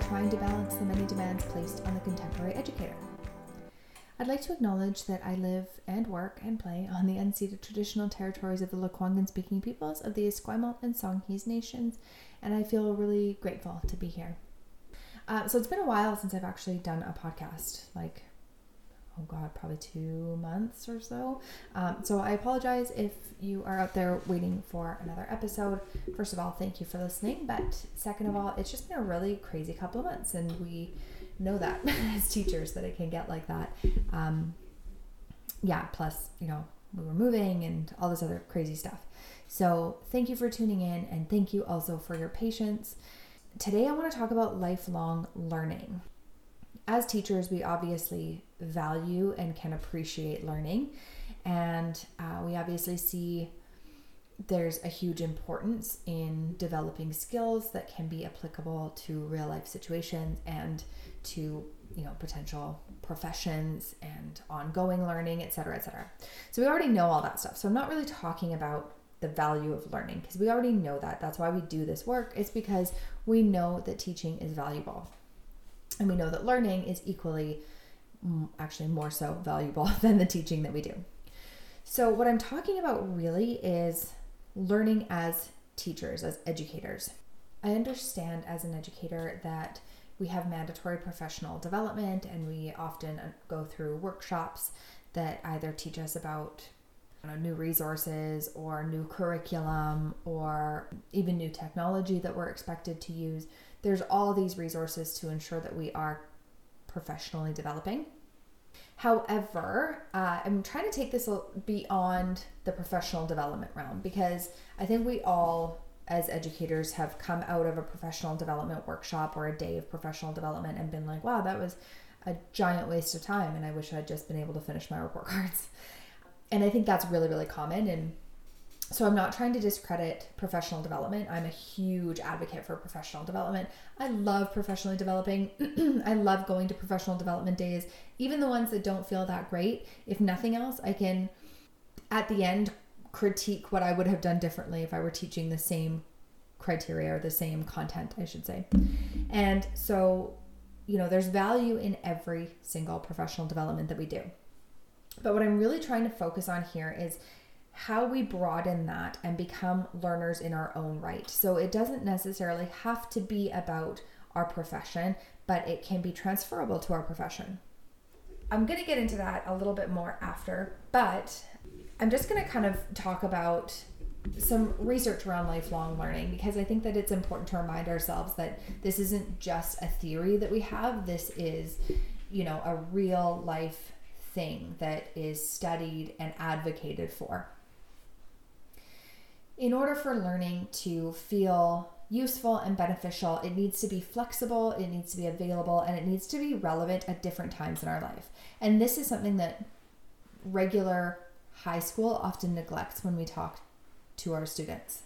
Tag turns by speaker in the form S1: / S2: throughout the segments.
S1: trying to balance the many demands placed on the contemporary educator. I'd like to acknowledge that I live and work and play on the unceded traditional territories of the Lekwungen speaking peoples of the Esquimalt and Songhees nations, and I feel really grateful to be here. Uh, so it's been a while since I've actually done a podcast, like oh god, probably two months or so. Um, so I apologize if you are out there waiting for another episode. First of all, thank you for listening. But second of all, it's just been a really crazy couple of months, and we know that as teachers that it can get like that. Um, yeah, plus, you know, we were moving and all this other crazy stuff. So thank you for tuning in, and thank you also for your patience. Today, I want to talk about lifelong learning as teachers, we obviously value and can appreciate learning. And uh, we obviously see there's a huge importance in developing skills that can be applicable to real life situations and to you know potential professions and ongoing learning et cetera et cetera. So we already know all that stuff. So i'm not really talking about the value of learning because we already know that. That's why we do this work. It's because we know that teaching is valuable. And we know that learning is equally, actually more so valuable than the teaching that we do. So, what I'm talking about really is learning as teachers, as educators. I understand as an educator that we have mandatory professional development and we often uh, go through workshops that either teach us about know, new resources or new curriculum or even new technology that we're expected to use there's all these resources to ensure that we are professionally developing. However, uh, I'm trying to take this beyond the professional development realm because I think we all, as educators, have come out of a professional development workshop or a day of professional development and been like, wow, that was a giant waste of time. And I wish I'd just been able to finish my report cards. And I think that's really, really common. And so I'm not trying to discredit professional development. I'm a huge advocate for professional development. I love professionally developing. I love going to professional development days, even the ones that don't feel that great. If nothing else, I can at the end critique what I would have done differently if I were teaching the same criteria or the same content, I should say. And so, you know, there's value in every single professional development that we do. But what I'm really trying to focus on here is how we broaden that and become learners in our own right. So it doesn't necessarily have to be about our profession, but it can be transferable to our profession. I'm going to get into that a little bit more after, but I'm just going to kind of talk about some research around lifelong learning because I think that it's important to remind ourselves that this isn't just a theory that we have. This is, you know, a real life thing that is studied and advocated for in order for learning to feel useful and beneficial, it needs to be flexible, it needs to be available, and it needs to be relevant at different times in our life. And this is something that regular high school often neglects when we talk to our students.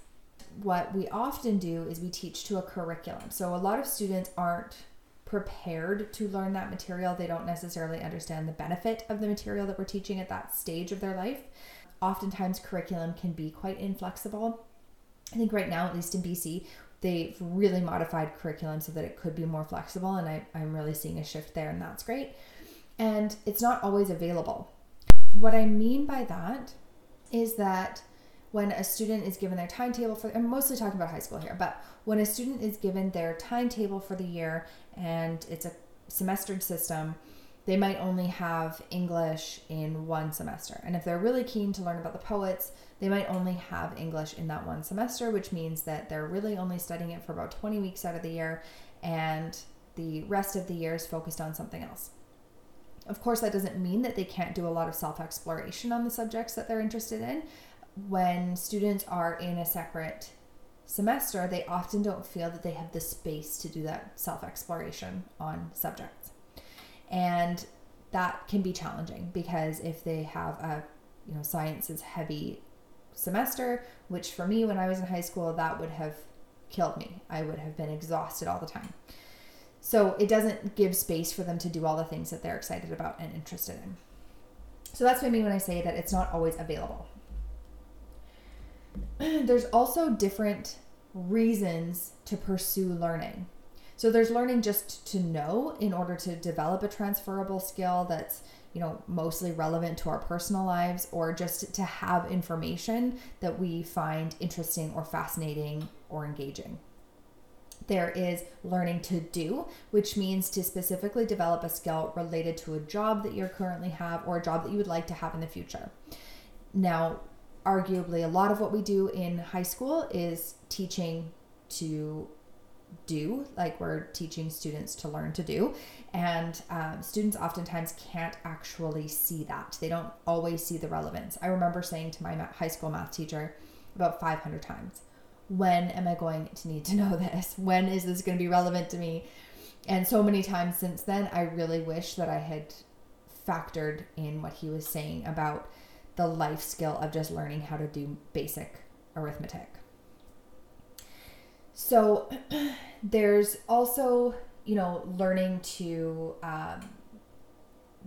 S1: What we often do is we teach to a curriculum. So a lot of students aren't prepared to learn that material. They don't necessarily understand the benefit of the material that we're teaching at that stage of their life oftentimes curriculum can be quite inflexible. I think right now, at least in BC, they've really modified curriculum so that it could be more flexible, and I, I'm really seeing a shift there, and that's great. And it's not always available. What I mean by that is that when a student is given their timetable for, I'm mostly talking about high school here, but when a student is given their timetable for the year and it's a semestered system, they might only have English in one semester. And if they're really keen to learn about the poets, they might only have English in that one semester, which means that they're really only studying it for about 20 weeks out of the year, and the rest of the year is focused on something else. Of course, that doesn't mean that they can't do a lot of self exploration on the subjects that they're interested in. When students are in a separate semester, they often don't feel that they have the space to do that self exploration on subjects and that can be challenging because if they have a you know sciences heavy semester which for me when i was in high school that would have killed me. I would have been exhausted all the time. So it doesn't give space for them to do all the things that they're excited about and interested in. So that's what i mean when i say that it's not always available. There's also different reasons to pursue learning So there's learning just to know in order to develop a transferable skill that's you know mostly relevant to our personal lives or just to have information that we find interesting or fascinating or engaging. There is learning to do, which means to specifically develop a skill related to a job that you currently have or a job that you would like to have in the future. Now, arguably, a lot of what we do in high school is teaching to do, like we're teaching students to learn to do. And um, students oftentimes can't actually see that. They don't always see the relevance. I remember saying to my high school math teacher about 500 times, When am I going to need to know this? When is this going to be relevant to me? And so many times since then, I really wish that I had factored in what he was saying about the life skill of just learning how to do basic arithmetic. So there's also, you know, learning to um,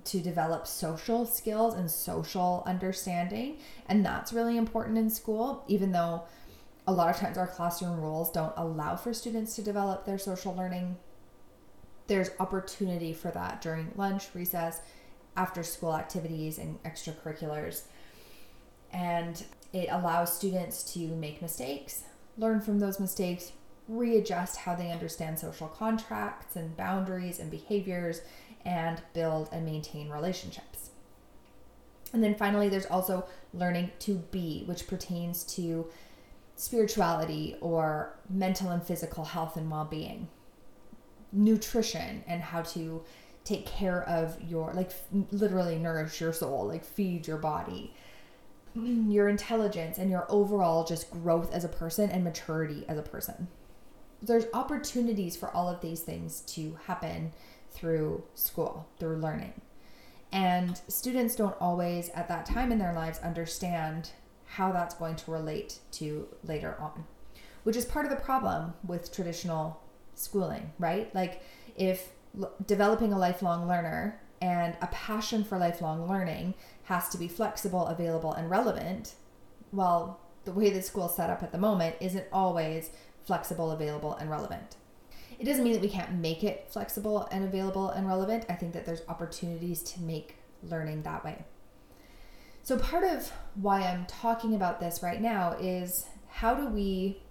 S1: to develop social skills and social understanding, and that's really important in school. Even though a lot of times our classroom rules don't allow for students to develop their social learning, there's opportunity for that during lunch, recess, after school activities, and extracurriculars. And it allows students to make mistakes, learn from those mistakes, readjust how they understand social contracts and boundaries and behaviors and build and maintain relationships. And then finally, there's also learning to be, which pertains to spirituality or mental and physical health and well being, nutrition, and how to take care of your, like, literally nourish your soul, like, feed your body, your intelligence, and your overall just growth as a person and maturity as a person there's opportunities for all of these things to happen through school, through learning. And students don't always, at that time in their lives, understand how that's going to relate to later on, which is part of the problem with traditional schooling, right? Like, if l- developing a lifelong learner and a passion for lifelong learning has to be flexible, available, and relevant, well, the way the school's set up at the moment isn't always flexible, available, and relevant. It doesn't mean that we can't make it flexible and available and relevant. I think that there's opportunities to make learning that way. So, part of why I'm talking about this right now is how do we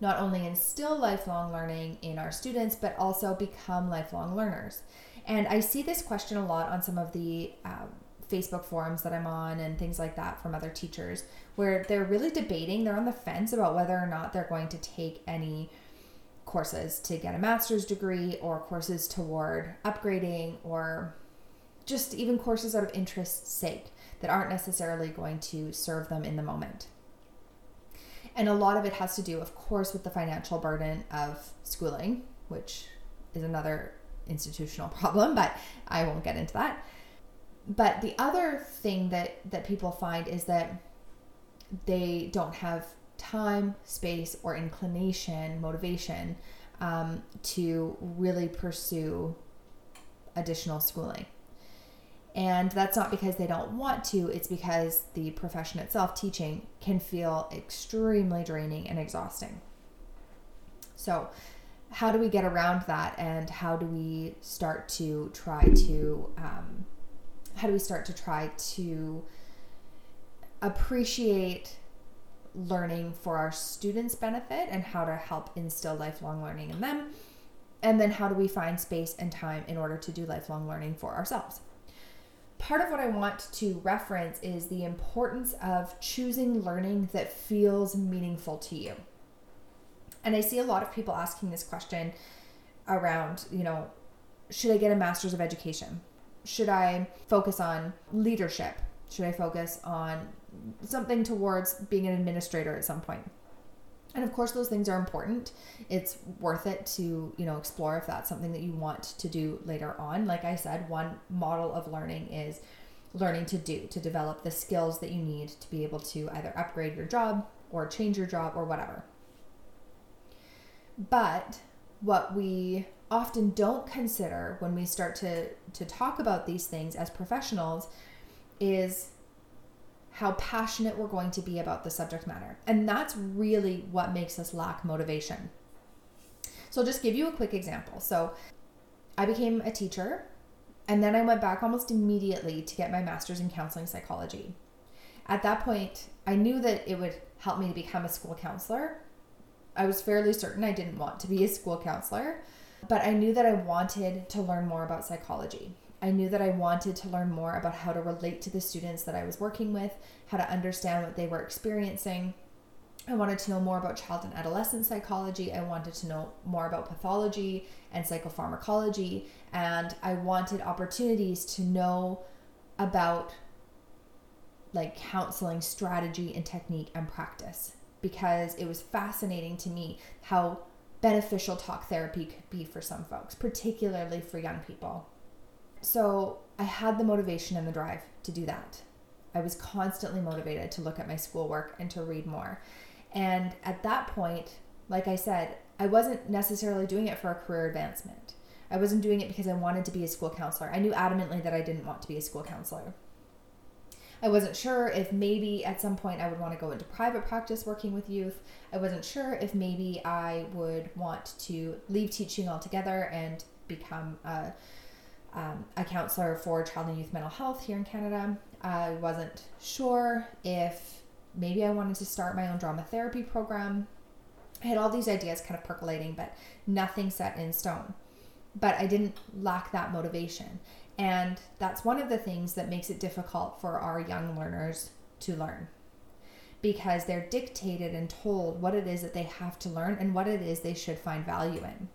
S1: not only instill lifelong learning in our students, but also become lifelong learners? And I see this question a lot on some of the um, Facebook forums that I'm on and things like that from other teachers where they're really debating, they're on the fence about whether or not they're going to take any courses to get a master's degree or courses toward upgrading or just even courses out of interest's sake that aren't necessarily going to serve them in the moment. And a lot of it has to do, of course, with the financial burden of schooling, which is another institutional problem, but I won't get into that but the other thing that that people find is that they don't have time, space, or inclination, motivation um, to really pursue additional schooling. And that's not because they don't want to, it's because the profession itself, teaching, can feel extremely draining and exhausting. So, how do we get around that and how do we start to try to um, how do we start to try to appreciate learning for our students' benefit and how to help instill lifelong learning in them? And then how do we find space and time in order to do lifelong learning for ourselves? Part of what I want to reference is the importance of choosing learning that feels meaningful to you. And I see a lot of people asking this question around, you know, should I get a master's of education? Should I focus on leadership? Should I focus on something towards being an administrator at some point? And of course, those things are important. It's worth it to, you know, explore if that's something that you want to do later on. Like I said, one model of learning is learning to do, to develop the skills that you need to be able to either upgrade your job or change your job or whatever. But what we often don't consider when we start to to talk about these things as professionals is how passionate we're going to be about the subject matter. And that's really what makes us lack motivation. So I'll just give you a quick example. So I became a teacher and then I went back almost immediately to get my master's in counseling psychology. At that point, I knew that it would help me to become a school counselor. I was fairly certain I didn't want to be a school counselor, but I knew that I wanted to learn more about psychology. I knew that I wanted to learn more about how to relate to the students that I was working with, how to understand what they were experiencing. I wanted to know more about child and adolescent psychology. I wanted to know more about pathology and psychopharmacology. And I wanted opportunities to know about like counseling strategy and technique and practice because it was fascinating to me how beneficial talk therapy could be for some folks, particularly for young people. So I had the motivation and the drive to do that. I was constantly motivated to look at my schoolwork and to read more. And at that point, like I said, I wasn't necessarily doing it for a career advancement. I wasn't doing it because I wanted to be a school counselor. I knew adamantly that I didn't want to be a school counselor. I wasn't sure if maybe at some point I would want to go into private practice working with youth. I wasn't sure if maybe I would want to leave teaching altogether and become a, um, a counselor for child and youth mental health here in Canada. I wasn't sure if maybe I wanted to start my own drama therapy program. I had all these ideas kind of percolating, but nothing set in stone. But I didn't lack that motivation. And that's one of the things that makes it difficult for our young learners to learn because they're dictated and told what it is that they have to learn and what it is they should find value in.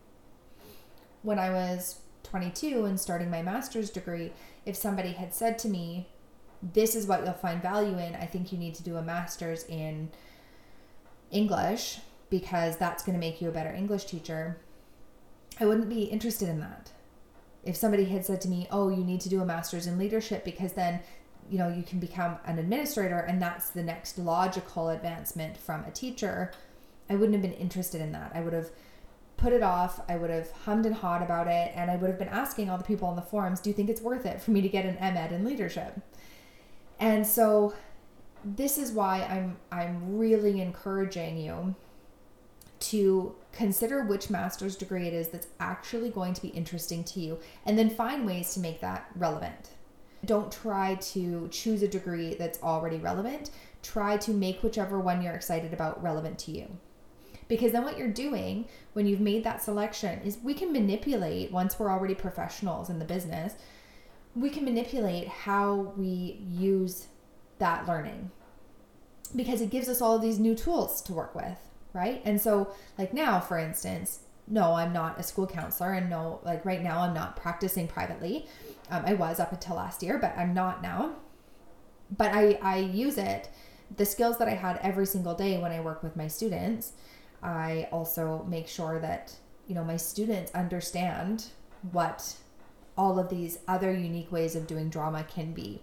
S1: When I was 22 and starting my master's degree, if somebody had said to me, This is what you'll find value in, I think you need to do a master's in English because that's going to make you a better English teacher, I wouldn't be interested in that if somebody had said to me, "Oh, you need to do a master's in leadership because then, you know, you can become an administrator and that's the next logical advancement from a teacher," I wouldn't have been interested in that. I would have put it off. I would have hummed and hawed about it, and I would have been asking all the people on the forums, "Do you think it's worth it for me to get an MEd in leadership?" And so, this is why I'm I'm really encouraging you to consider which master's degree it is that's actually going to be interesting to you and then find ways to make that relevant. Don't try to choose a degree that's already relevant. Try to make whichever one you're excited about relevant to you. Because then what you're doing when you've made that selection is we can manipulate once we're already professionals in the business, we can manipulate how we use that learning because it gives us all these new tools to work with right? And so, like now, for instance, no, I'm not a school counselor, and no, like right now, I'm not practicing privately. Um, I was up until last year, but I'm not now. But I, I use it, the skills that I had every single day when I work with my students. I also make sure that, you know, my students understand what all of these other unique ways of doing drama can be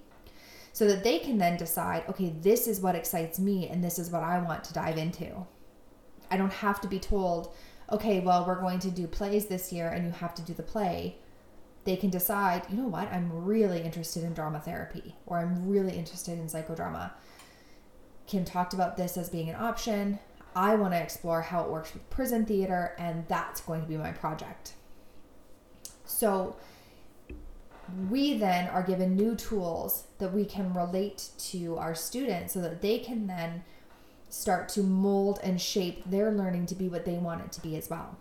S1: so that they can then decide okay this is what excites me and this is what i want to dive into I don't have to be told, okay, well, we're going to do plays this year and you have to do the play. They can decide, you know what, I'm really interested in drama therapy or I'm really interested in psychodrama. Kim talked about this as being an option. I want to explore how it works with prison theater, and that's going to be my project. So, we then are given new tools that we can relate to our students so that they can then start to mold and shape their learning to be what they want it to be as well.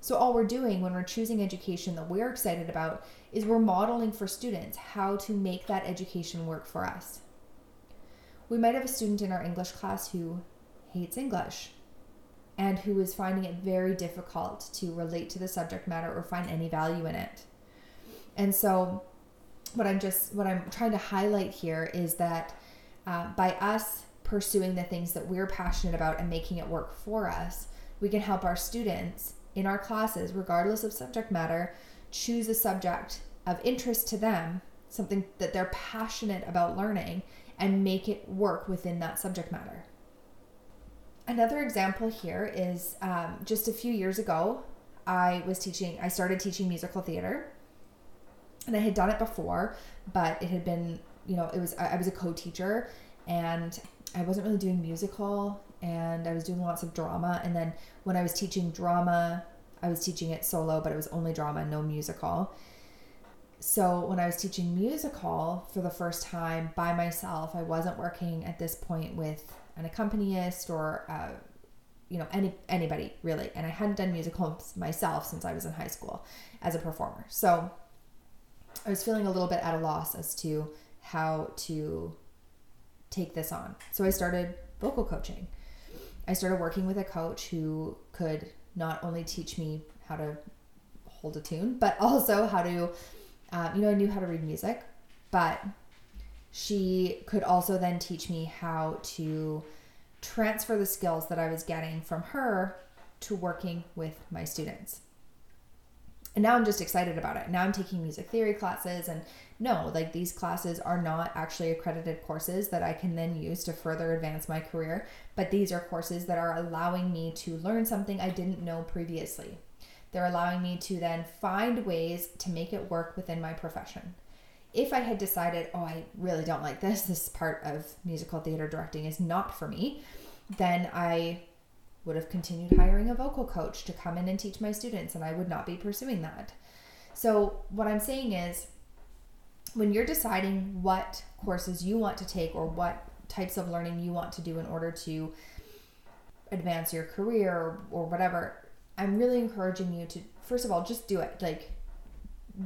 S1: So, all we're doing when we're choosing education that we're excited about is we're modeling for students how to make that education work for us. We might have a student in our English class who hates English and who is finding it very difficult to relate to the subject matter or find any value in it. And so, what I'm just what I'm trying to highlight here is that uh, by us pursuing the things that we're passionate about and making it work for us, we can help our students in our classes, regardless of subject matter, choose a subject of interest to them, something that they're passionate about learning, and make it work within that subject matter. Another example here is um, just a few years ago, I was teaching, I started teaching musical theater. And I had done it before, but it had been, you know, it was, I was a co teacher and I wasn't really doing musical and I was doing lots of drama. And then when I was teaching drama, I was teaching it solo, but it was only drama, no musical. So when I was teaching musical for the first time by myself, I wasn't working at this point with an accompanist or uh, you know any anybody really, and I hadn't done musicals myself since I was in high school as a performer. So I was feeling a little bit at a loss as to how to take this on. So I started vocal coaching. I started working with a coach who could not only teach me how to hold a tune, but also how to, um, you know, I knew how to read music, but she could also then teach me how to transfer the skills that I was getting from her to working with my students. And now I'm just excited about it. Now I'm taking music theory classes and no, like these classes are not actually accredited courses that I can then use to further advance my career, but these are courses that are allowing me to learn something I didn't know previously. They're allowing me to then find ways to make it work within my profession. If I had decided, oh, I really don't like this, this part of musical theater directing is not for me, then I would have continued hiring a vocal coach to come in and teach my students, and I would not be pursuing that. So, what I'm saying is, when you're deciding what courses you want to take or what types of learning you want to do in order to advance your career or, or whatever, I'm really encouraging you to, first of all, just do it. Like,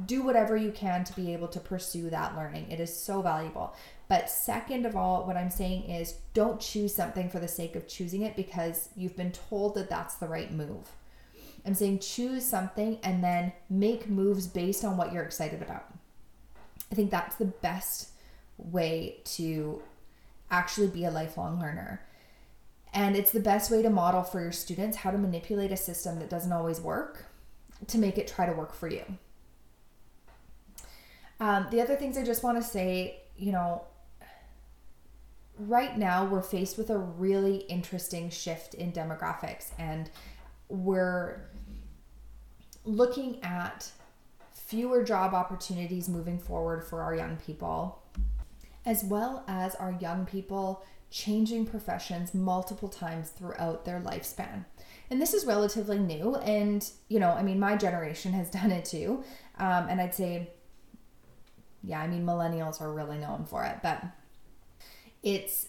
S1: do whatever you can to be able to pursue that learning. It is so valuable. But second of all, what I'm saying is don't choose something for the sake of choosing it because you've been told that that's the right move. I'm saying choose something and then make moves based on what you're excited about. I think that's the best way to actually be a lifelong learner. And it's the best way to model for your students how to manipulate a system that doesn't always work to make it try to work for you. Um, the other things I just want to say, you know, right now we're faced with a really interesting shift in demographics and we're looking at fewer job opportunities moving forward for our young people as well as our young people changing professions multiple times throughout their lifespan. And this is relatively new and you know i mean my generation has done it too. Um, and i'd say yeah i mean millennials are really known for it but it's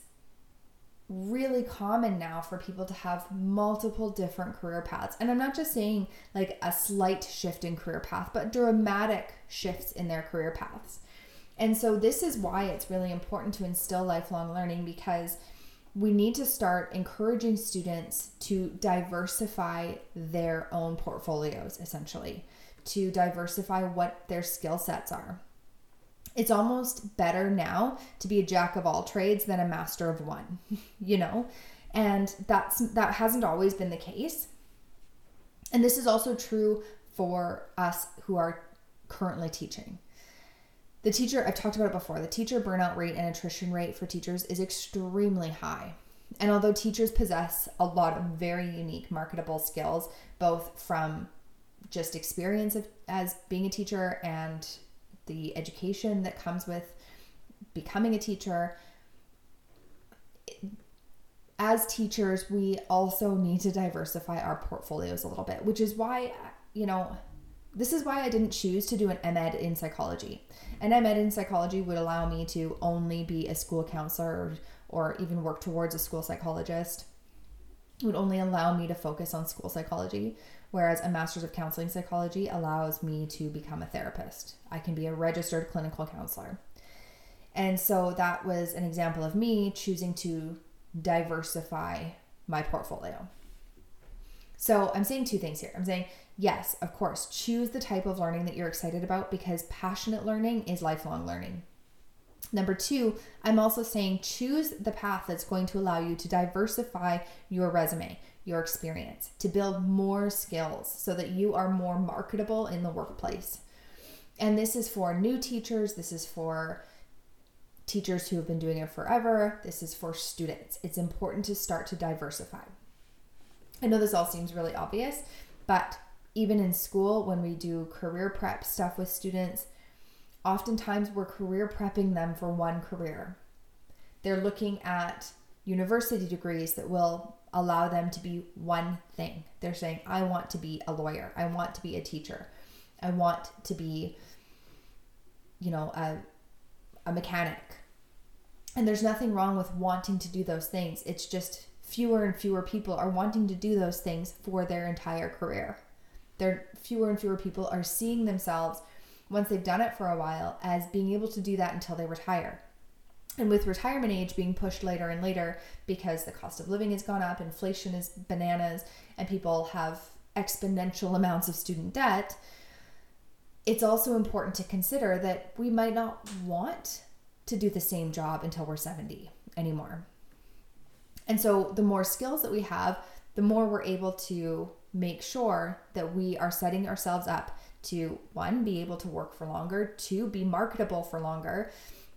S1: really common now for people to have multiple different career paths. And I'm not just saying like a slight shift in career path, but dramatic shifts in their career paths. And so this is why it's really important to instill lifelong learning because we need to start encouraging students to diversify their own portfolios essentially, to diversify what their skill sets are it's almost better now to be a jack of all trades than a master of one, you know? And that's that hasn't always been the case. And this is also true for us who are currently teaching. The teacher, I've talked about it before, the teacher burnout rate and attrition rate for teachers is extremely high. And although teachers possess a lot of very unique marketable skills, both from just experience of, as being a teacher and the education that comes with becoming a teacher. As teachers, we also need to diversify our portfolios a little bit, which is why, you know, this is why I didn't choose to do an MEd in psychology. An MEd in psychology would allow me to only be a school counselor or, or even work towards a school psychologist. It would only allow me to focus on school psychology, whereas a master's of counseling psychology allows me to become a therapist. I can be a registered clinical counselor. And so that was an example of me choosing to diversify my portfolio. So I'm saying two things here. I'm saying, yes, of course, choose the type of learning that you're excited about because passionate learning is lifelong learning. Number two, I'm also saying choose the path that's going to allow you to diversify your resume, your experience, to build more skills so that you are more marketable in the workplace. And this is for new teachers, this is for teachers who have been doing it forever, this is for students. It's important to start to diversify. I know this all seems really obvious, but even in school, when we do career prep stuff with students, oftentimes we're career prepping them for one career. They're looking at university degrees that will allow them to be one thing. They're saying, I want to be a lawyer. I want to be a teacher. I want to be, you know, a, a mechanic. And there's nothing wrong with wanting to do those things. It's just fewer and fewer people are wanting to do those things for their entire career. There fewer and fewer people are seeing themselves once they've done it for a while as being able to do that until they retire. And with retirement age being pushed later and later because the cost of living has gone up, inflation is bananas, and people have exponential amounts of student debt, it's also important to consider that we might not want to do the same job until we're 70 anymore. And so the more skills that we have, the more we're able to make sure that we are setting ourselves up to one, be able to work for longer, two, be marketable for longer,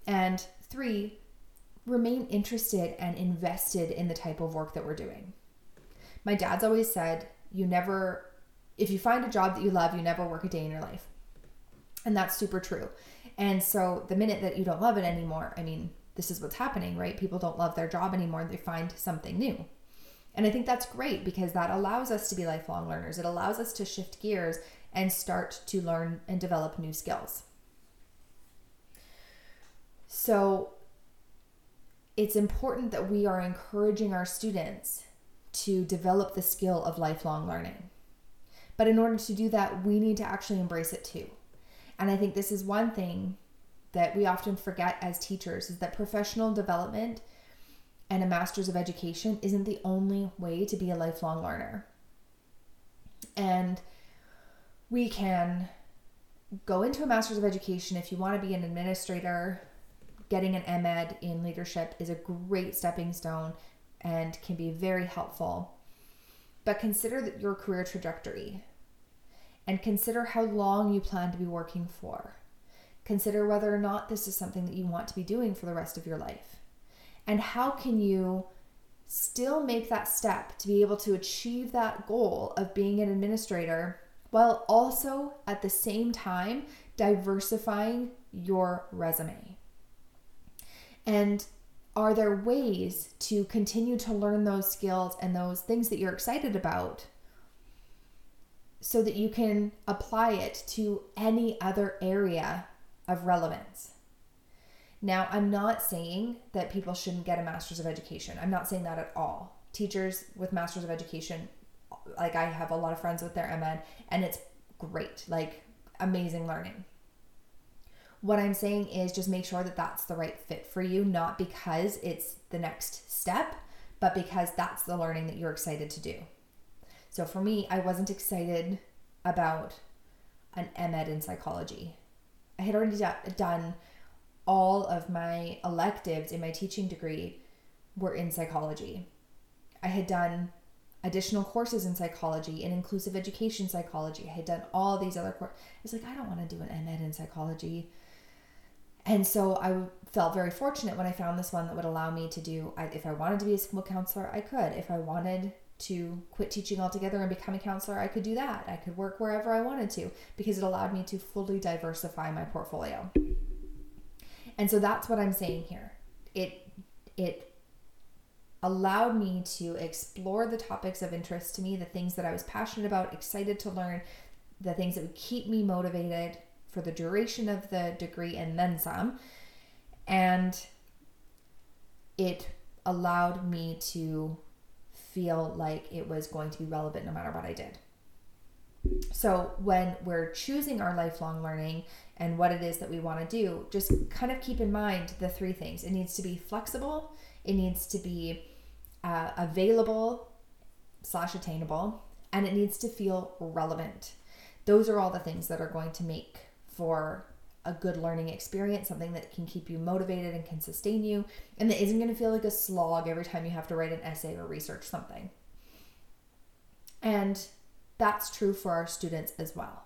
S1: and three, remain interested and invested in the type of work that we're doing. My dad's always said, you never, if you find a job that you love, you never work a day in your life. And that's super true. And so the minute that you don't love it anymore, I mean, this is what's happening, right? People don't love their job anymore. They find something new. And I think that's great because that allows us to be lifelong learners. It allows us to shift gears and start to learn and develop new skills. So it's important that we are encouraging our students to develop the skill of lifelong learning. But in order to do that, we need to actually embrace it too. And I think this is one thing that we often forget as teachers is that professional development and a master's of education isn't the only way to be a lifelong learner. And we can go into a master's of education if you want to be an administrator. Getting an med in leadership is a great stepping stone and can be very helpful. But consider your career trajectory and consider how long you plan to be working for. Consider whether or not this is something that you want to be doing for the rest of your life. And how can you still make that step to be able to achieve that goal of being an administrator while also at the same time diversifying your resume? And are there ways to continue to learn those skills and those things that you're excited about so that you can apply it to any other area of relevance? Now, I'm not saying that people shouldn't get a master's of education. I'm not saying that at all. Teachers with masters of education like I have a lot of friends with their MEd and it's great, like amazing learning. What I'm saying is just make sure that that's the right fit for you, not because it's the next step, but because that's the learning that you're excited to do. So for me, I wasn't excited about an MEd in psychology. I had already done all of my electives in my teaching degree were in psychology. I had done additional courses in psychology and inclusive education psychology. I had done all these other courses. It's like, I don't want to do an MEd in psychology. And so I felt very fortunate when I found this one that would allow me to do, if I wanted to be a school counselor, I could. If I wanted to quit teaching altogether and become a counselor, I could do that. I could work wherever I wanted to because it allowed me to fully diversify my portfolio. And so that's what I'm saying here. It it allowed me to explore the topics of interest to me, the things that I was passionate about, excited to learn, the things that would keep me motivated for the duration of the degree and then some. And it allowed me to feel like it was going to be relevant no matter what I did. So, when we're choosing our lifelong learning and what it is that we want to do, just kind of keep in mind the three things. It needs to be flexible, it needs to be uh, available slash attainable, and it needs to feel relevant. Those are all the things that are going to make for a good learning experience, something that can keep you motivated and can sustain you, and that isn't going to feel like a slog every time you have to write an essay or research something. And that's true for our students as well.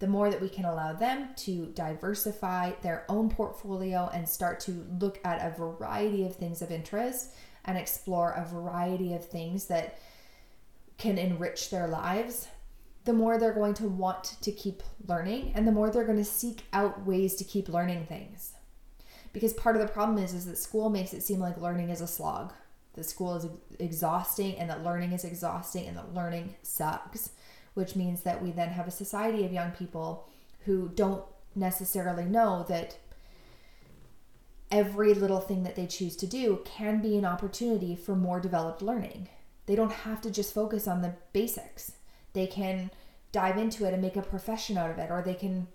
S1: The more that we can allow them to diversify their own portfolio and start to look at a variety of things of interest, and explore a variety of things that can enrich their lives, the more they're going to want to keep learning and the more they're going to seek out ways to keep learning things. Because part of the problem is is that school makes it seem like learning is a slog. that school is exhausting and that learning is exhausting and that learning sucks, which means that we then have a society of young people who don't necessarily know that every little thing that they choose to do can be an opportunity for more developed learning. They don't have to just focus on the basics. They can dive into it and make a profession out of it, or they can,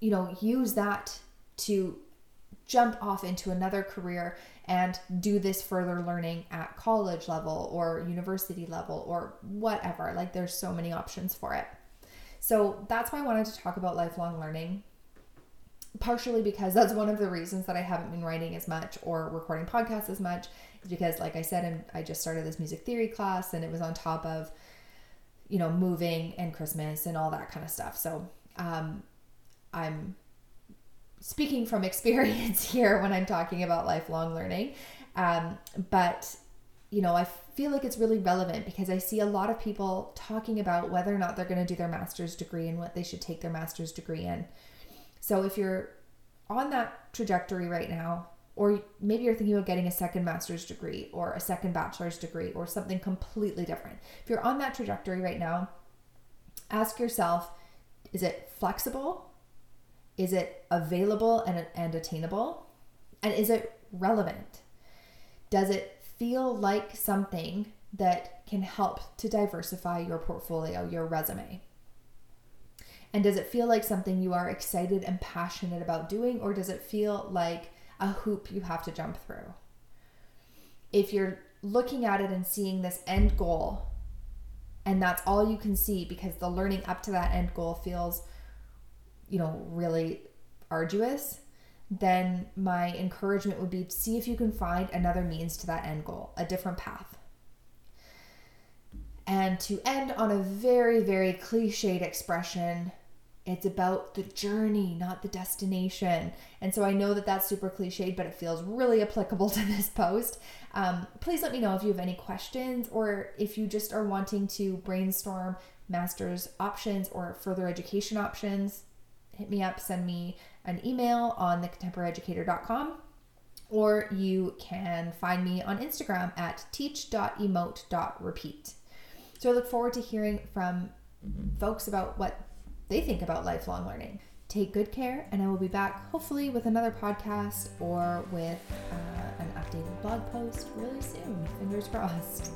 S1: you know, use that to jump off into another career and do this further learning at college level or university level or whatever. Like there's so many options for it. So that's why I wanted to talk about lifelong learning. Partially because that's one of the reasons that I haven't been writing as much or recording podcasts as much is because like I said I just started this music theory class and it was on top of you know moving and Christmas and all that kind of stuff. So um I'm speaking from experience here when I'm talking about lifelong learning. Um, but, you know, I feel like it's really relevant because I see a lot of people talking about whether or not they're going to do their master's degree and what they should take their master's degree in. So if you're on that trajectory right now, or maybe you're thinking about getting a second master's degree or a second bachelor's degree or something completely different. If you're on that trajectory right now, ask yourself is it flexible is it available and, and attainable? And is it relevant? Does it feel like something that can help to diversify your portfolio, your resume? And does it feel like something you are excited and passionate about doing, or does it feel like a hoop you have to jump through? If you're looking at it and seeing this end goal, and that's all you can see because the learning up to that end goal feels you know, really arduous, then my encouragement would be to see if you can find another means to that end goal, a different path. And to end on a very, very cliched expression, it's about the journey, not the destination. And so I know that that's super cliched, but it feels really applicable to this post. Um, please let me know if you have any questions or if you just are wanting to brainstorm master's options or further education options hit me up, send me an email on thecontemporaryeducator.com or you can find me on Instagram at teach.emote.repeat. So I look forward to hearing from folks about what they think about lifelong learning. Take good care, and I will be back hopefully with another podcast or with uh, an updated blog post really soon. Fingers crossed.